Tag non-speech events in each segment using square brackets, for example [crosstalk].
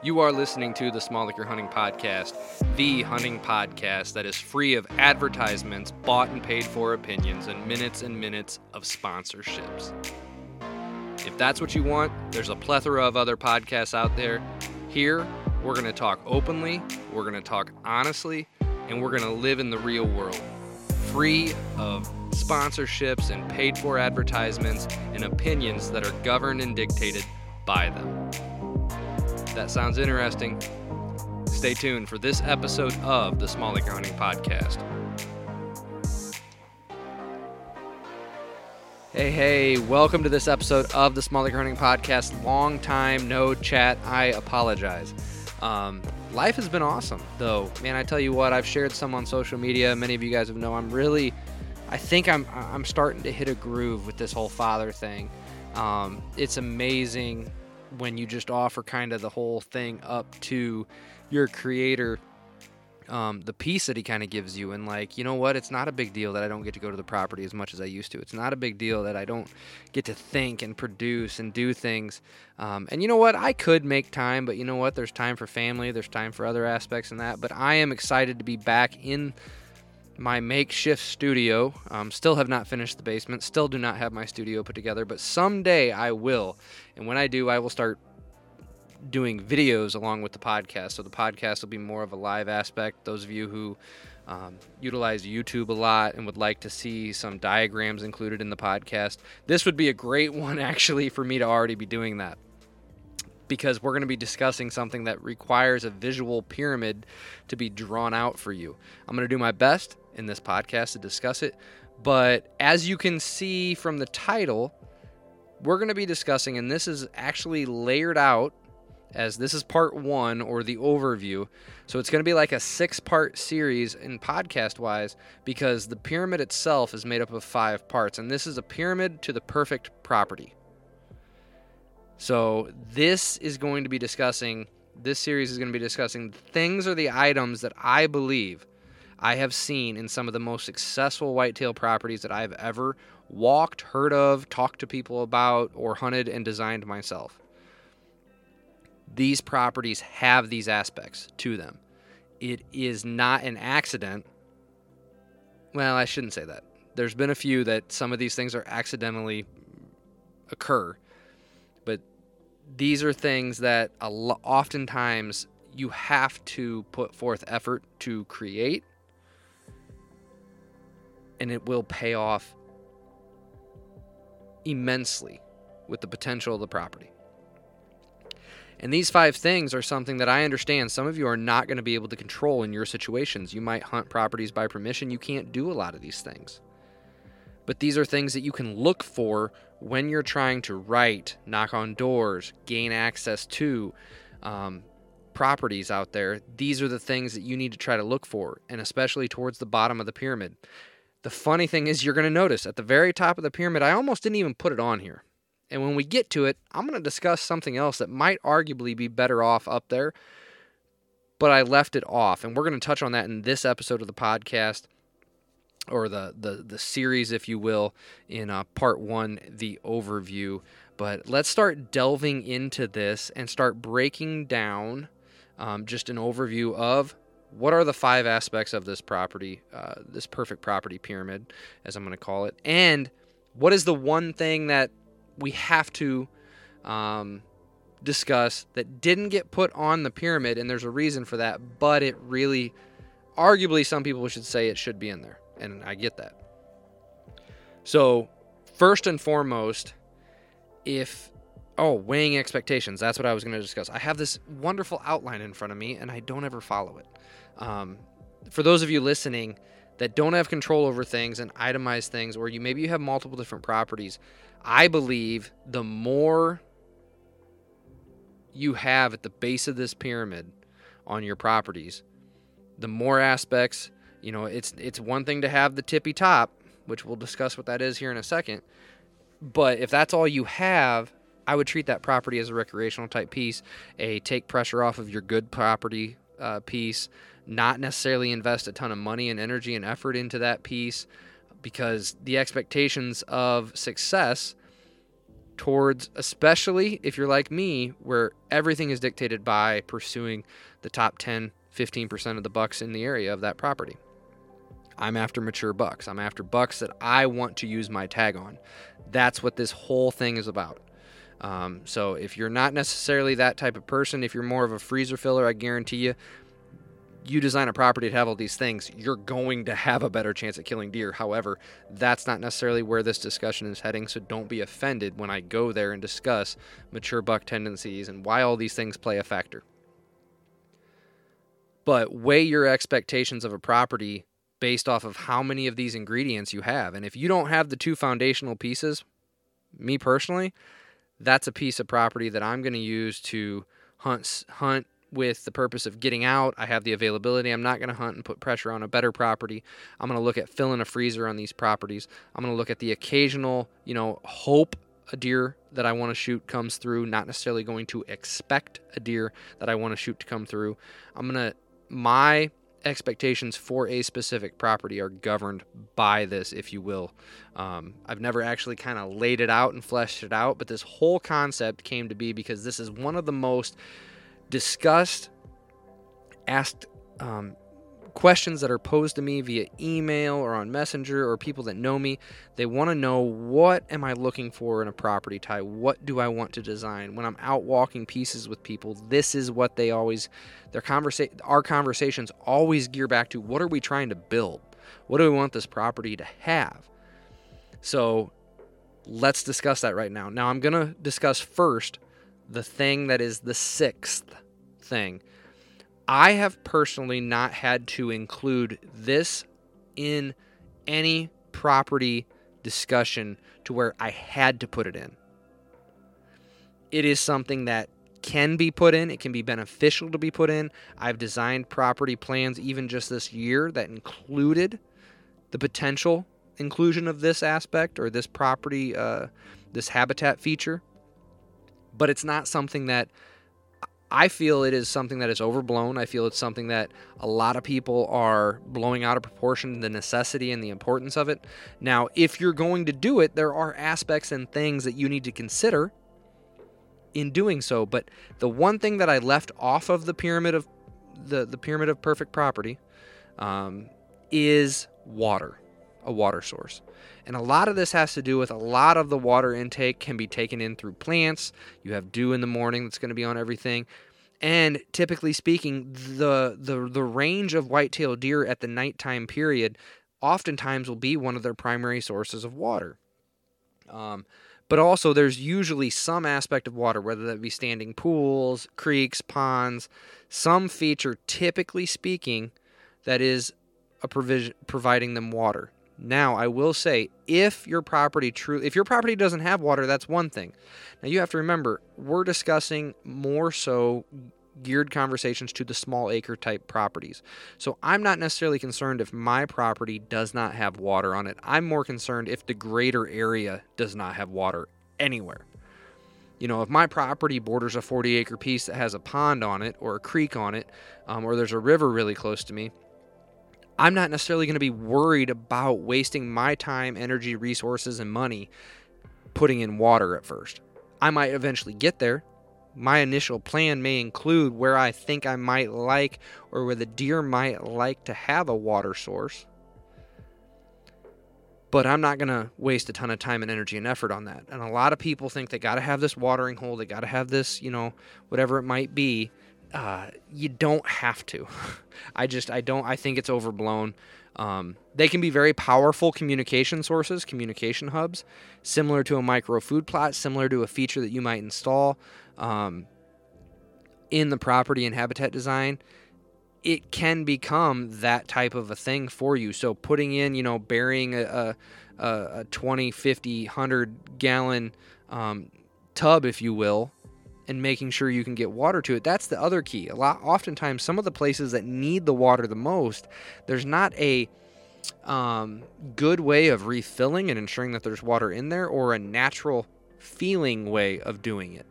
You are listening to the Small Liquor Hunting Podcast, the hunting podcast that is free of advertisements, bought and paid for opinions, and minutes and minutes of sponsorships. If that's what you want, there's a plethora of other podcasts out there. Here, we're going to talk openly, we're going to talk honestly, and we're going to live in the real world, free of sponsorships and paid for advertisements and opinions that are governed and dictated by them. That sounds interesting. Stay tuned for this episode of the Smalley Hunting Podcast. Hey, hey, welcome to this episode of the Smalley Hunting Podcast. Long time no chat. I apologize. Um, life has been awesome, though. Man, I tell you what, I've shared some on social media. Many of you guys have know I'm really, I think I'm, I'm starting to hit a groove with this whole father thing. Um, it's amazing when you just offer kind of the whole thing up to your creator um, the peace that he kind of gives you and like you know what? It's not a big deal that i don't get to go to the property as much as i used to. It's not a big deal that i don't get to think and produce and do things. Um, and you know what? I could make time but you know what? There's time for family there's time for other aspects in that. But i am excited to be back in my makeshift studio. Um, still have not finished the basement. Still do not have my studio put together, but someday I will. And when I do, I will start doing videos along with the podcast. So the podcast will be more of a live aspect. Those of you who um, utilize YouTube a lot and would like to see some diagrams included in the podcast, this would be a great [laughs] one actually for me to already be doing that because we're going to be discussing something that requires a visual pyramid to be drawn out for you. I'm going to do my best in this podcast to discuss it, but as you can see from the title, we're going to be discussing, and this is actually layered out as this is part one or the overview. So it's going to be like a six part series in podcast wise because the pyramid itself is made up of five parts, and this is a pyramid to the perfect property. So this is going to be discussing this series is going to be discussing things or the items that I believe I have seen in some of the most successful whitetail properties that I've ever walked, heard of, talked to people about, or hunted and designed myself. These properties have these aspects to them. It is not an accident. Well, I shouldn't say that. There's been a few that some of these things are accidentally occur but these are things that oftentimes you have to put forth effort to create and it will pay off immensely with the potential of the property. And these five things are something that I understand some of you are not going to be able to control in your situations. You might hunt properties by permission. You can't do a lot of these things. But these are things that you can look for when you're trying to write, knock on doors, gain access to um, properties out there. These are the things that you need to try to look for, and especially towards the bottom of the pyramid. The funny thing is, you're going to notice at the very top of the pyramid, I almost didn't even put it on here. And when we get to it, I'm going to discuss something else that might arguably be better off up there, but I left it off. And we're going to touch on that in this episode of the podcast or the, the, the series, if you will, in uh, part one, the overview. But let's start delving into this and start breaking down um, just an overview of what are the five aspects of this property, uh, this perfect property pyramid, as I'm going to call it, and what is the one thing that we have to um, discuss that didn't get put on the pyramid, and there's a reason for that, but it really, arguably, some people should say it should be in there and I get that. So, first and foremost, if oh, weighing expectations, that's what I was going to discuss. I have this wonderful outline in front of me, and I don't ever follow it. Um, for those of you listening that don't have control over things and itemize things, or you maybe you have multiple different properties, I believe the more you have at the base of this pyramid on your properties, the more aspects you know, it's it's one thing to have the tippy top, which we'll discuss what that is here in a second. But if that's all you have, I would treat that property as a recreational type piece, a take pressure off of your good property uh, piece, not necessarily invest a ton of money and energy and effort into that piece because the expectations of success towards, especially if you're like me, where everything is dictated by pursuing the top 10, 15% of the bucks in the area of that property. I'm after mature bucks. I'm after bucks that I want to use my tag on. That's what this whole thing is about. Um, so if you're not necessarily that type of person, if you're more of a freezer filler, I guarantee you, you design a property to have all these things, you're going to have a better chance at killing deer. However, that's not necessarily where this discussion is heading, so don't be offended when I go there and discuss mature buck tendencies and why all these things play a factor. But weigh your expectations of a property based off of how many of these ingredients you have. And if you don't have the two foundational pieces, me personally, that's a piece of property that I'm going to use to hunt hunt with the purpose of getting out. I have the availability. I'm not going to hunt and put pressure on a better property. I'm going to look at filling a freezer on these properties. I'm going to look at the occasional, you know, hope a deer that I want to shoot comes through, not necessarily going to expect a deer that I want to shoot to come through. I'm going to my expectations for a specific property are governed by this, if you will. Um, I've never actually kind of laid it out and fleshed it out, but this whole concept came to be because this is one of the most discussed, asked um, questions that are posed to me via email or on Messenger or people that know me. They want to know what am I looking for in a property type? What do I want to design? When I'm out walking pieces with people, this is what they always their conversation our conversations always gear back to what are we trying to build? What do we want this property to have? So, let's discuss that right now. Now I'm going to discuss first the thing that is the sixth thing I have personally not had to include this in any property discussion to where I had to put it in. It is something that can be put in, it can be beneficial to be put in. I've designed property plans even just this year that included the potential inclusion of this aspect or this property, uh, this habitat feature. But it's not something that I feel it is something that is overblown. I feel it's something that a lot of people are blowing out of proportion the necessity and the importance of it. Now, if you're going to do it, there are aspects and things that you need to consider in doing so. But the one thing that I left off of the pyramid of the, the pyramid of perfect property um, is water, a water source. And a lot of this has to do with a lot of the water intake can be taken in through plants. You have dew in the morning that's going to be on everything. And typically speaking, the the the range of white-tailed deer at the nighttime period oftentimes will be one of their primary sources of water. Um, but also, there's usually some aspect of water, whether that be standing pools, creeks, ponds, some feature, typically speaking, that is a provision providing them water. Now, I will say, if your property true, if your property doesn't have water, that's one thing. Now, you have to remember, we're discussing more so geared conversations to the small acre type properties. So I'm not necessarily concerned if my property does not have water on it. I'm more concerned if the greater area does not have water anywhere. You know, if my property borders a 40 acre piece that has a pond on it or a creek on it, um, or there's a river really close to me, I'm not necessarily going to be worried about wasting my time, energy, resources, and money putting in water at first. I might eventually get there. My initial plan may include where I think I might like or where the deer might like to have a water source. But I'm not going to waste a ton of time and energy and effort on that. And a lot of people think they got to have this watering hole, they got to have this, you know, whatever it might be uh, you don't have to. [laughs] I just I don't I think it's overblown. Um, they can be very powerful communication sources, communication hubs, similar to a micro food plot, similar to a feature that you might install um, in the property and habitat design. It can become that type of a thing for you. So putting in, you know, burying a, a, a 20, 50, 100 gallon um, tub, if you will, and making sure you can get water to it. That's the other key. A lot oftentimes some of the places that need the water the most, there's not a um, good way of refilling and ensuring that there's water in there or a natural feeling way of doing it.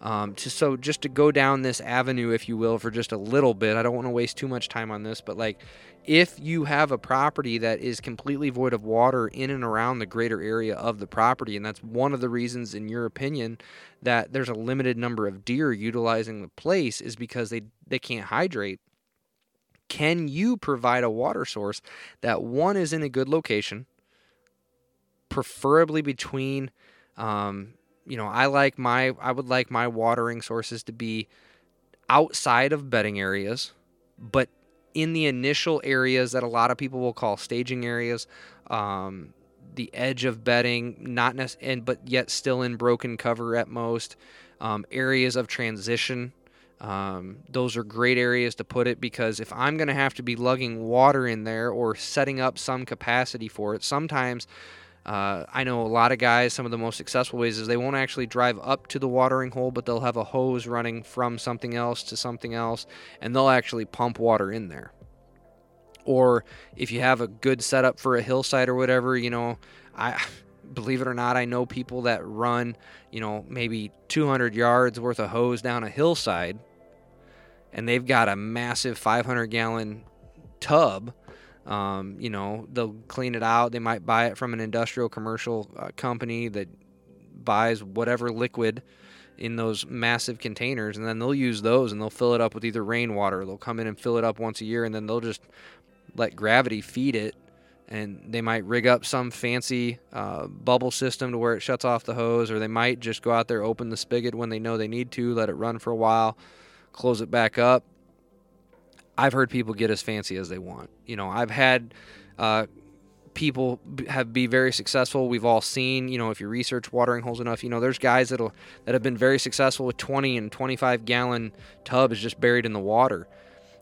Um, to, so just to go down this avenue, if you will, for just a little bit, I don't want to waste too much time on this, but like if you have a property that is completely void of water in and around the greater area of the property, and that's one of the reasons, in your opinion, that there's a limited number of deer utilizing the place, is because they they can't hydrate. Can you provide a water source that one is in a good location, preferably between um, you know, I like my I would like my watering sources to be outside of bedding areas, but in the initial areas that a lot of people will call staging areas, um, the edge of bedding, not nec- and but yet still in broken cover at most, um, areas of transition. Um, those are great areas to put it because if I'm going to have to be lugging water in there or setting up some capacity for it, sometimes uh, I know a lot of guys, some of the most successful ways is they won't actually drive up to the watering hole, but they'll have a hose running from something else to something else, and they'll actually pump water in there. Or if you have a good setup for a hillside or whatever, you know, I [laughs] believe it or not, I know people that run, you know, maybe 200 yards worth of hose down a hillside, and they've got a massive 500 gallon tub um, you know, they'll clean it out. They might buy it from an industrial commercial uh, company that buys whatever liquid in those massive containers, and then they'll use those and they'll fill it up with either rainwater. They'll come in and fill it up once a year, and then they'll just let gravity feed it. And they might rig up some fancy uh, bubble system to where it shuts off the hose, or they might just go out there, open the spigot when they know they need to, let it run for a while, close it back up, I've heard people get as fancy as they want. You know, I've had uh, people have be very successful. We've all seen, you know, if you research watering holes enough, you know, there's guys that'll that have been very successful with 20 and 25 gallon tubs just buried in the water.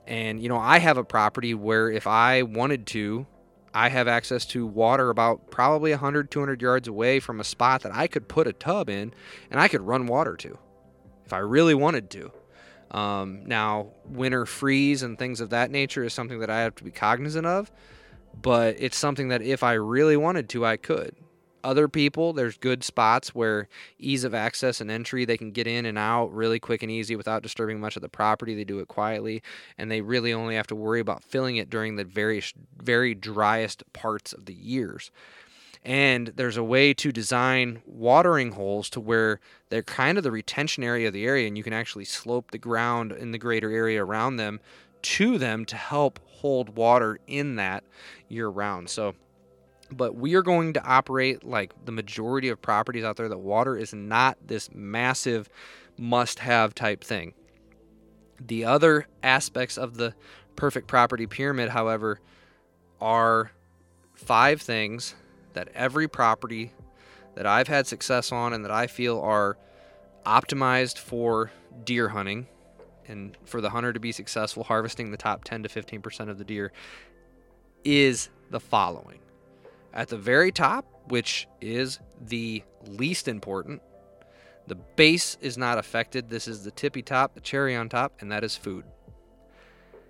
And you know, I have a property where if I wanted to, I have access to water about probably 100 200 yards away from a spot that I could put a tub in and I could run water to if I really wanted to. Um, now, winter freeze and things of that nature is something that I have to be cognizant of, but it's something that if I really wanted to, I could. Other people, there's good spots where ease of access and entry, they can get in and out really quick and easy without disturbing much of the property. They do it quietly, and they really only have to worry about filling it during the very, very driest parts of the years and there's a way to design watering holes to where they're kind of the retention area of the area and you can actually slope the ground in the greater area around them to them to help hold water in that year round. So but we are going to operate like the majority of properties out there that water is not this massive must have type thing. The other aspects of the perfect property pyramid however are five things that every property that I've had success on and that I feel are optimized for deer hunting and for the hunter to be successful harvesting the top 10 to 15% of the deer is the following. At the very top, which is the least important, the base is not affected. This is the tippy top, the cherry on top, and that is food.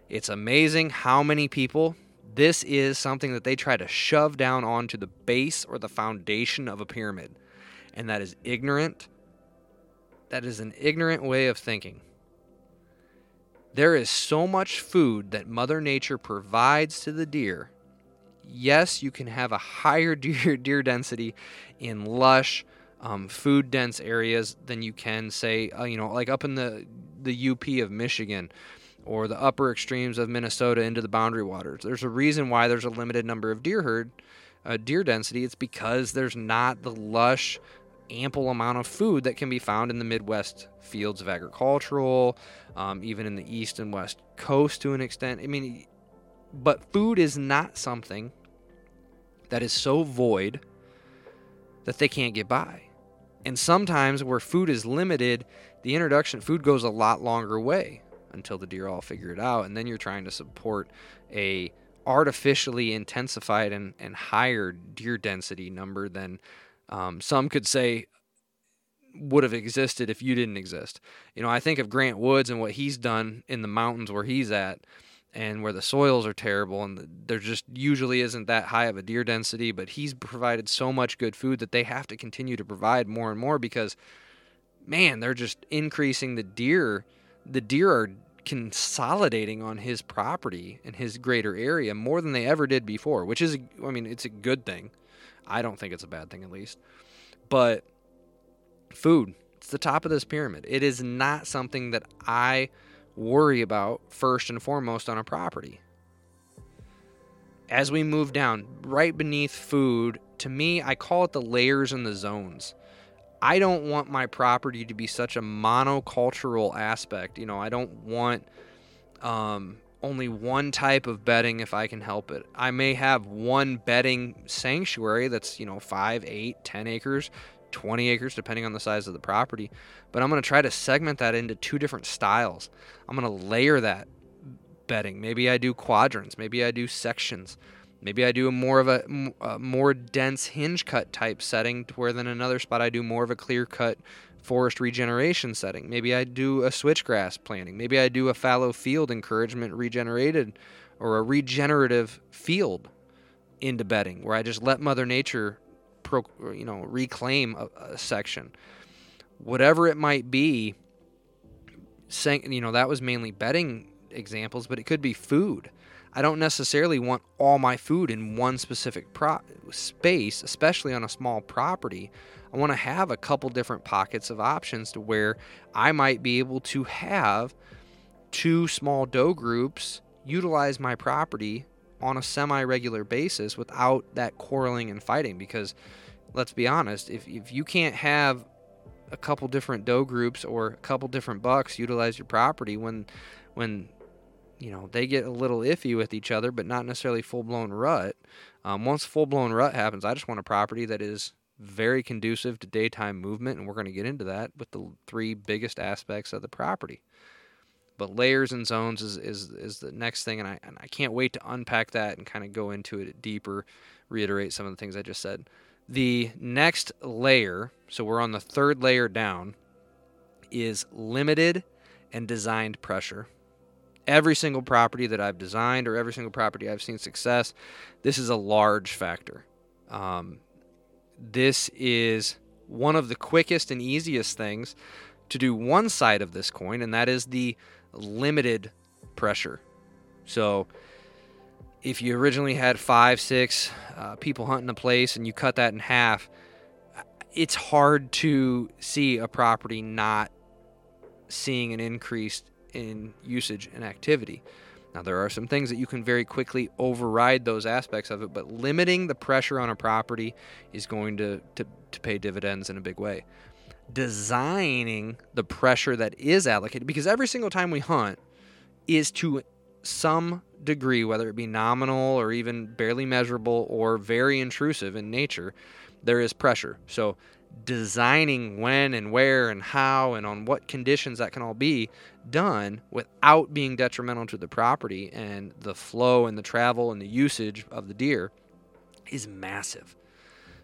It's amazing how many people this is something that they try to shove down onto the base or the foundation of a pyramid. And that is ignorant. That is an ignorant way of thinking. There is so much food that Mother Nature provides to the deer. Yes, you can have a higher [laughs] deer, deer density in lush, um, food dense areas than you can, say, uh, you know, like up in the, the UP of Michigan or the upper extremes of Minnesota into the boundary waters. There's a reason why there's a limited number of deer herd, uh, deer density. It's because there's not the lush, ample amount of food that can be found in the Midwest fields of agricultural, um, even in the east and west coast to an extent. I mean, but food is not something that is so void that they can't get by. And sometimes where food is limited, the introduction food goes a lot longer way until the deer all figure it out and then you're trying to support a artificially intensified and, and higher deer density number than um, some could say would have existed if you didn't exist. You know, I think of Grant Woods and what he's done in the mountains where he's at and where the soils are terrible and there just usually isn't that high of a deer density, but he's provided so much good food that they have to continue to provide more and more because man, they're just increasing the deer. The deer are consolidating on his property and his greater area more than they ever did before, which is, I mean, it's a good thing. I don't think it's a bad thing, at least. But food, it's the top of this pyramid. It is not something that I worry about first and foremost on a property. As we move down, right beneath food, to me, I call it the layers and the zones. I don't want my property to be such a monocultural aspect. You know, I don't want um, only one type of bedding if I can help it. I may have one bedding sanctuary that's, you know, five, eight, ten acres, 20 acres, depending on the size of the property. But I'm going to try to segment that into two different styles. I'm going to layer that bedding. Maybe I do quadrants. Maybe I do sections. Maybe I do a more of a, a, more dense hinge cut type setting, to where then another spot I do more of a clear cut forest regeneration setting. Maybe I do a switchgrass planting. Maybe I do a fallow field encouragement regenerated or a regenerative field into bedding where I just let Mother Nature, pro, you know, reclaim a, a section. Whatever it might be, saying, you know, that was mainly bedding examples, but it could be food. I don't necessarily want all my food in one specific pro- space, especially on a small property. I want to have a couple different pockets of options to where I might be able to have two small doe groups utilize my property on a semi regular basis without that quarreling and fighting. Because let's be honest, if, if you can't have a couple different doe groups or a couple different bucks utilize your property when when you know they get a little iffy with each other, but not necessarily full blown rut. Um, once full blown rut happens, I just want a property that is very conducive to daytime movement, and we're going to get into that with the three biggest aspects of the property. But layers and zones is, is, is the next thing, and I, and I can't wait to unpack that and kind of go into it deeper, reiterate some of the things I just said. The next layer, so we're on the third layer down, is limited and designed pressure every single property that I've designed or every single property I've seen success, this is a large factor. Um, this is one of the quickest and easiest things to do one side of this coin, and that is the limited pressure. So, if you originally had five, six uh, people hunting a place and you cut that in half, it's hard to see a property not seeing an increased in usage and activity. Now, there are some things that you can very quickly override those aspects of it, but limiting the pressure on a property is going to, to, to pay dividends in a big way. Designing the pressure that is allocated, because every single time we hunt is to some degree, whether it be nominal or even barely measurable or very intrusive in nature, there is pressure. So, designing when and where and how and on what conditions that can all be done without being detrimental to the property and the flow and the travel and the usage of the deer is massive.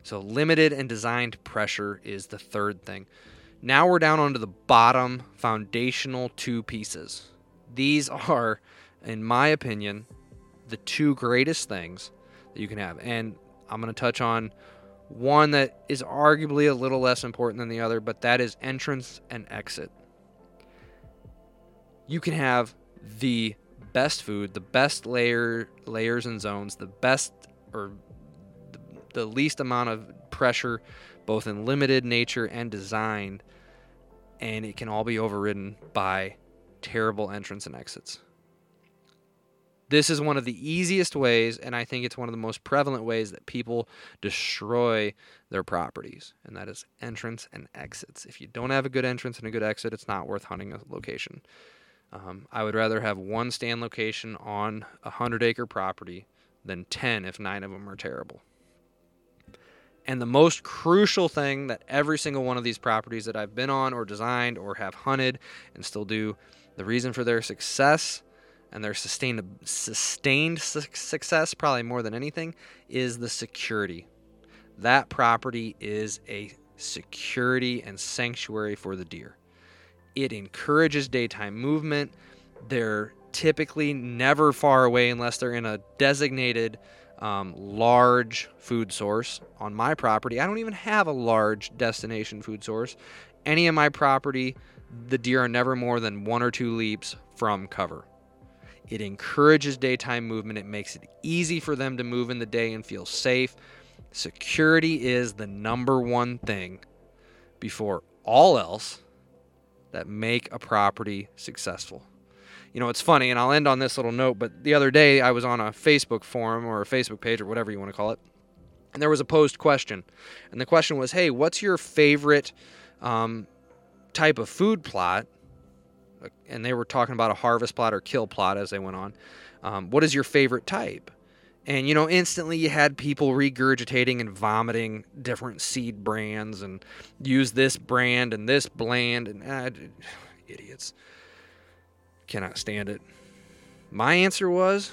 So, limited and designed pressure is the third thing. Now we're down onto the bottom foundational two pieces. These are, in my opinion, the two greatest things that you can have. And I'm going to touch on one that is arguably a little less important than the other, but that is entrance and exit. You can have the best food, the best layer layers and zones, the best or the, least amount of pressure, both in limited nature and design, and it can all be overridden by terrible entrance and exits. This is one of the easiest ways, and I think it's one of the most prevalent ways that people destroy their properties, and that is entrance and exits. If you don't have a good entrance and a good exit, it's not worth hunting a location. Um, I would rather have one stand location on a 100 acre property than 10 if nine of them are terrible. And the most crucial thing that every single one of these properties that I've been on or designed or have hunted and still do, the reason for their success and their sustained sustained success probably more than anything is the security. That property is a security and sanctuary for the deer. It encourages daytime movement. They're typically never far away unless they're in a designated um, large food source. On my property, I don't even have a large destination food source. Any of my property, the deer are never more than one or two leaps from cover. It encourages daytime movement. It makes it easy for them to move in the day and feel safe. Security is the number one thing before all else that make a property successful. You know, it's funny, and I'll end on this little note, but the other day I was on a Facebook forum or a Facebook page or whatever you want to call it, and there was a posed question. And the question was, hey, what's your favorite um, type of food plot? And they were talking about a harvest plot or kill plot as they went on. Um, what is your favorite type? And you know, instantly you had people regurgitating and vomiting different seed brands and use this brand and this blend and uh, [sighs] idiots. Cannot stand it. My answer was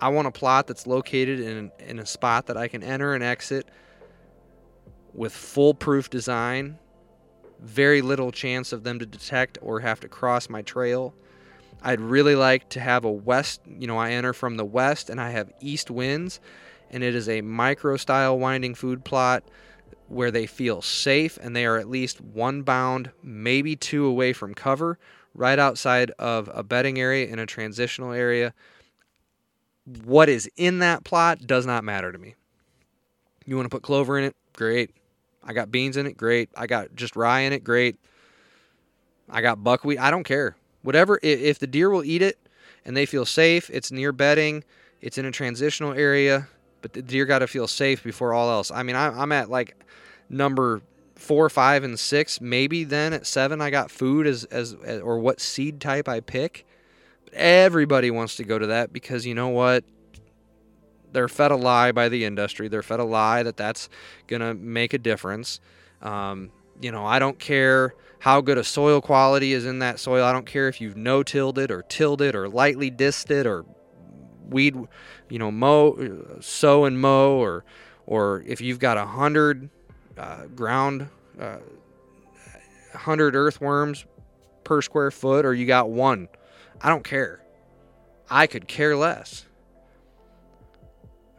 I want a plot that's located in, in a spot that I can enter and exit with foolproof design, very little chance of them to detect or have to cross my trail. I'd really like to have a west, you know, I enter from the west and I have east winds, and it is a micro style winding food plot where they feel safe and they are at least one bound, maybe two away from cover, right outside of a bedding area in a transitional area. What is in that plot does not matter to me. You want to put clover in it? Great. I got beans in it? Great. I got just rye in it? Great. I got buckwheat. I don't care. Whatever, if the deer will eat it and they feel safe, it's near bedding, it's in a transitional area, but the deer got to feel safe before all else. I mean, I'm at like number four, five, and six. Maybe then at seven, I got food as, as, as or what seed type I pick. But everybody wants to go to that because you know what? They're fed a lie by the industry. They're fed a lie that that's going to make a difference. Um, you know, I don't care how good a soil quality is in that soil. I don't care if you've no tilled it or tilled it or lightly disced it or weed, you know, mow, sow and mow, or or if you've got a hundred uh, ground, uh, hundred earthworms per square foot, or you got one. I don't care. I could care less.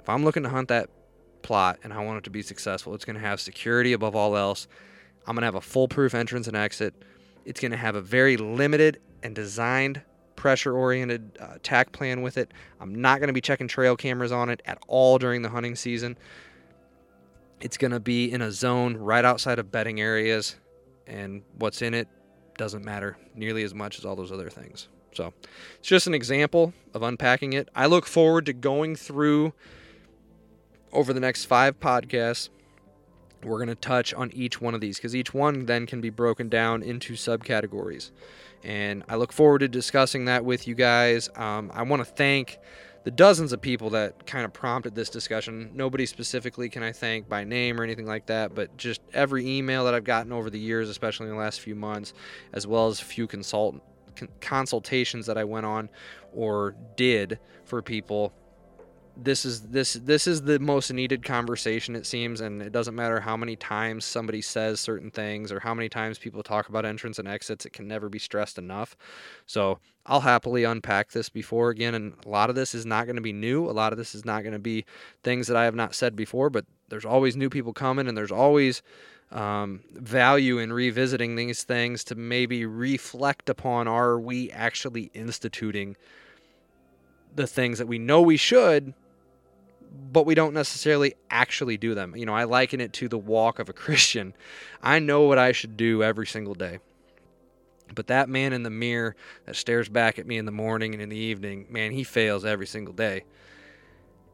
If I'm looking to hunt that plot and I want it to be successful, it's going to have security above all else. I'm going to have a foolproof entrance and exit. It's going to have a very limited and designed pressure oriented uh, tack plan with it. I'm not going to be checking trail cameras on it at all during the hunting season. It's going to be in a zone right outside of bedding areas, and what's in it doesn't matter nearly as much as all those other things. So it's just an example of unpacking it. I look forward to going through over the next five podcasts we're going to touch on each one of these because each one then can be broken down into subcategories. And I look forward to discussing that with you guys. Um, I want to thank the dozens of people that kind of prompted this discussion. Nobody specifically can I thank by name or anything like that, but just every email that I've gotten over the years, especially in the last few months, as well as a few consult consultations that I went on or did for people this is this this is the most needed conversation it seems and it doesn't matter how many times somebody says certain things or how many times people talk about entrance and exits it can never be stressed enough. So i'll happily unpack this before again and a lot of this is not going to be new a lot of this is not going to be things that i have not said before but there's always new people coming and there's always um, value in revisiting these things to maybe reflect upon are we actually instituting the things that we know we should but we don't necessarily actually do them. You know, I liken it to the walk of a [laughs] Christian. I know what I should do every single day. But that man in the mirror that stares back at me in the morning and in the evening, man, he fails every single day.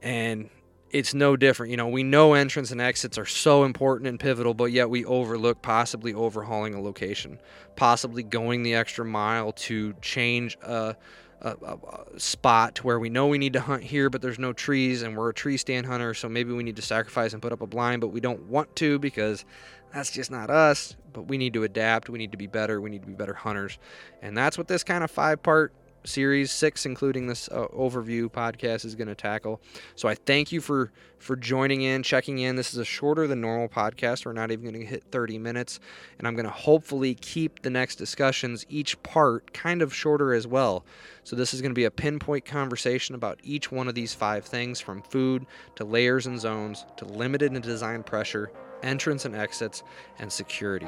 And it's no different. You know, we know entrance and exits are so important and pivotal, but yet we overlook possibly overhauling a location, possibly going the extra mile to change a a, a, a, spot where we know we need to hunt here, but there's no trees, and we're a tree stand hunter, so maybe we need to sacrifice and put up a blind, but we don't want to because that's just not us. But we need to adapt. We need to be better. We need to be better hunters, and that's what this kind of five part series, six including this uh, overview podcast is going to tackle. So I thank you for for joining in, checking in. This is a shorter than normal podcast. We're not even going to hit 30 minutes, and I'm going to hopefully keep the next discussions each part kind of shorter as well. So this is going to be a pinpoint conversation about each one of these five things from food to layers and zones to limited and design pressure, entrance and exits, and security.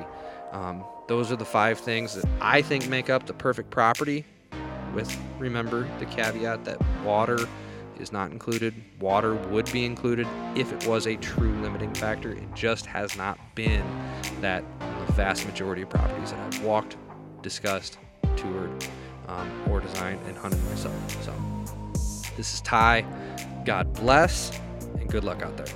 Um, those are the five things that I think make up the perfect property. With remember the caveat that water is not included. Water would be included if it was a true limiting factor. It just has not been that the vast majority of properties that I've walked, discussed, toured, um, or designed and hunted myself. So this is Ty. God bless and good luck out there.